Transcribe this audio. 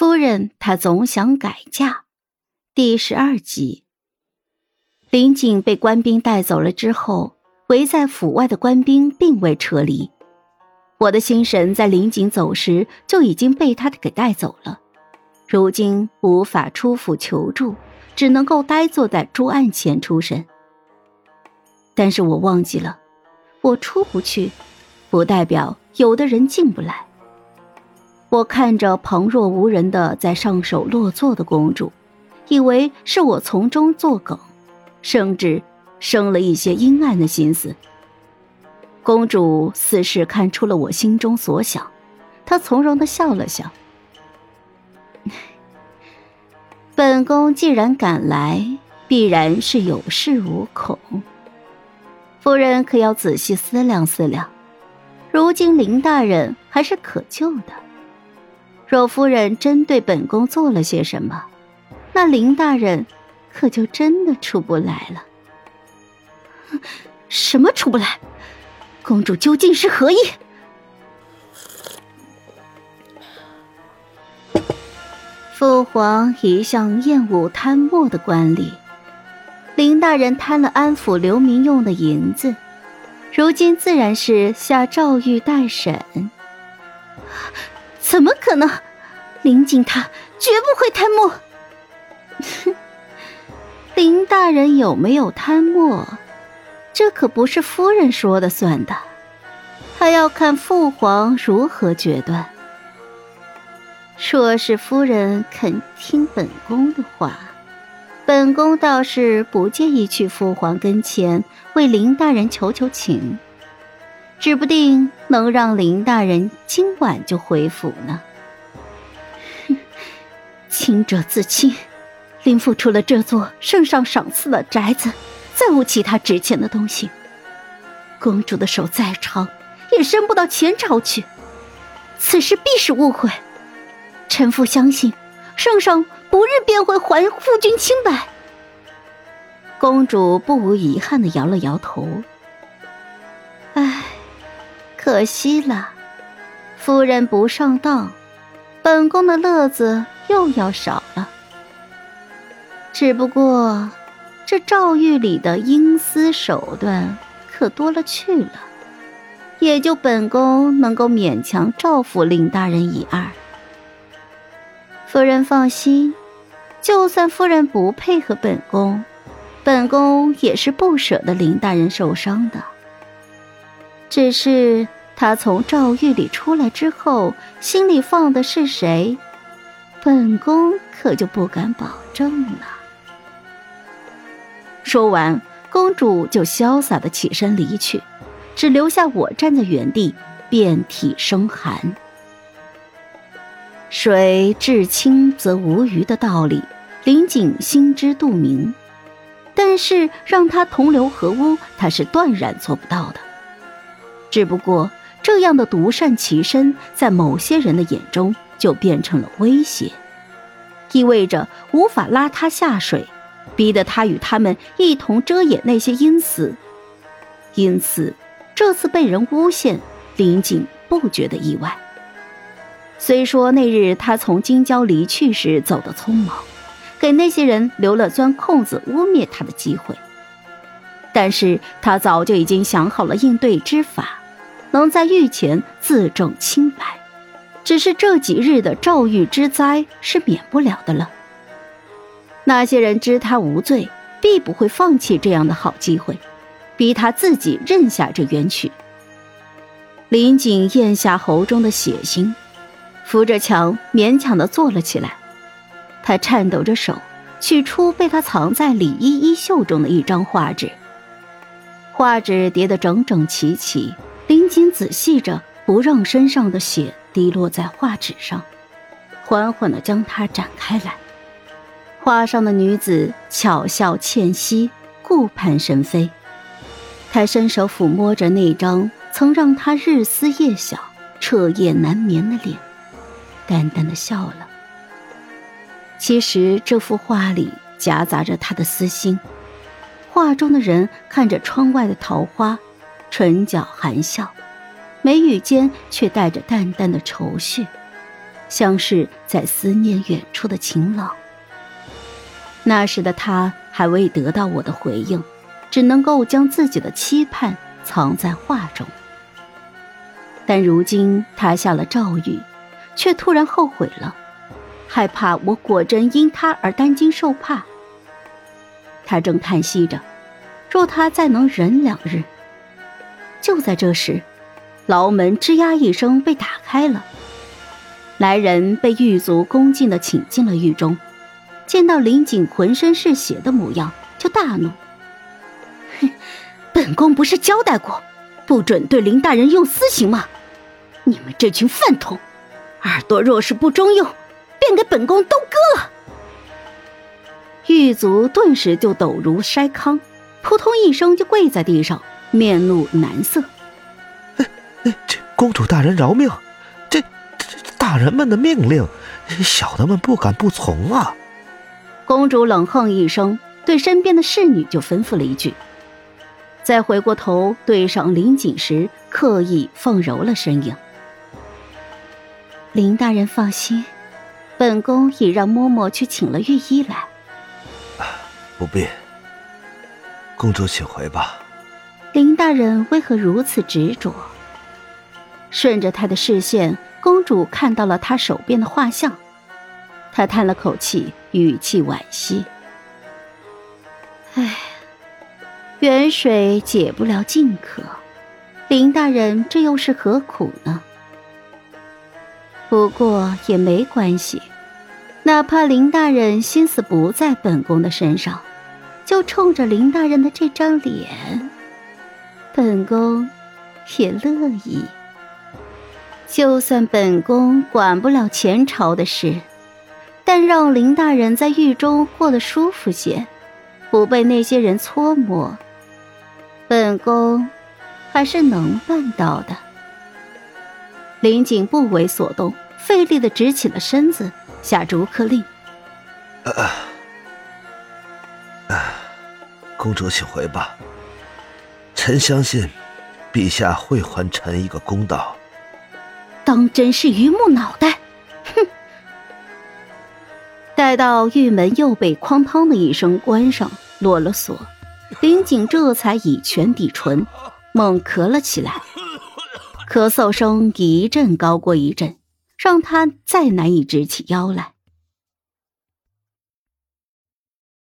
夫人，她总想改嫁。第十二集，林景被官兵带走了之后，围在府外的官兵并未撤离。我的心神在林景走时就已经被他给带走了，如今无法出府求助，只能够呆坐在桌案前出神。但是我忘记了，我出不去，不代表有的人进不来。我看着旁若无人的在上首落座的公主，以为是我从中作梗，甚至生了一些阴暗的心思。公主似是看出了我心中所想，她从容的笑了笑。本宫既然赶来，必然是有恃无恐。夫人可要仔细思量思量，如今林大人还是可救的。若夫人真对本宫做了些什么，那林大人可就真的出不来了。什么出不来？公主究竟是何意？父皇一向厌恶贪墨的官吏，林大人贪了安抚流民用的银子，如今自然是下诏狱待审。怎么可能？林景他绝不会贪墨。林大人有没有贪墨，这可不是夫人说的算的，还要看父皇如何决断。若是夫人肯听本宫的话，本宫倒是不介意去父皇跟前为林大人求求情。指不定能让林大人今晚就回府呢。清者自清，林父除了这座圣上赏赐的宅子，再无其他值钱的东西。公主的手再长，也伸不到前朝去。此事必是误会。臣父相信，圣上不日便会还夫君清白。公主不无遗憾的摇了摇头。唉。可惜了，夫人不上当，本宫的乐子又要少了。只不过，这诏狱里的阴私手段可多了去了，也就本宫能够勉强照拂林大人一二。夫人放心，就算夫人不配合本宫，本宫也是不舍得林大人受伤的。只是他从诏狱里出来之后，心里放的是谁，本宫可就不敢保证了。说完，公主就潇洒的起身离去，只留下我站在原地，遍体生寒。水至清则无鱼的道理，林景心知肚明，但是让他同流合污，他是断然做不到的。只不过，这样的独善其身，在某些人的眼中就变成了威胁，意味着无法拉他下水，逼得他与他们一同遮掩那些阴私。因此，这次被人诬陷，林景不觉得意外。虽说那日他从京郊离去时走得匆忙，给那些人留了钻空子污蔑他的机会，但是他早就已经想好了应对之法。能在狱前自证清白，只是这几日的诏狱之灾是免不了的了。那些人知他无罪，必不会放弃这样的好机会，逼他自己认下这冤屈。林景咽下喉中的血腥，扶着墙勉强的坐了起来。他颤抖着手，取出被他藏在里衣衣袖中的一张画纸，画纸叠得整整齐齐。林锦仔细着，不让身上的血滴落在画纸上，缓缓地将它展开来。画上的女子巧笑倩兮，顾盼神飞。他伸手抚摸着那张曾让他日思夜想、彻夜难眠的脸，淡淡的笑了。其实这幅画里夹杂着他的私心。画中的人看着窗外的桃花。唇角含笑，眉宇间却带着淡淡的愁绪，像是在思念远处的情郎。那时的他还未得到我的回应，只能够将自己的期盼藏在画中。但如今他下了诏狱，却突然后悔了，害怕我果真因他而担惊受怕。他正叹息着，若他再能忍两日。就在这时，牢门吱呀一声被打开了，来人被狱卒恭敬的请进了狱中，见到林景浑身是血的模样，就大怒：“哼，本宫不是交代过，不准对林大人用私刑吗？”你们这群饭桶，耳朵若是不中用，便给本宫都割了！狱卒顿时就抖如筛糠，扑通一声就跪在地上，面露难色。这公主大人饶命！这这大人们的命令，小的们不敢不从啊！公主冷哼一声，对身边的侍女就吩咐了一句，再回过头对上林锦时，刻意放柔了身影。林大人放心，本宫已让嬷嬷去请了御医来。不必，公主请回吧。林大人为何如此执着？顺着他的视线，公主看到了他手边的画像，她叹了口气，语气惋惜：“唉，远水解不了近渴，林大人这又是何苦呢？”不过也没关系，哪怕林大人心思不在本宫的身上，就冲着林大人的这张脸，本宫也乐意。就算本宫管不了前朝的事，但让林大人在狱中过得舒服些，不被那些人搓磨，本宫还是能办到的。林景不为所动，费力的直起了身子，下逐客令：“公主请回吧。臣相信，陛下会还臣一个公道。”当真是榆木脑袋！哼！待到玉门又被哐当的一声关上，落了锁，林景这才以拳抵唇，猛咳了起来。咳嗽声一阵高过一阵，让他再难以直起腰来。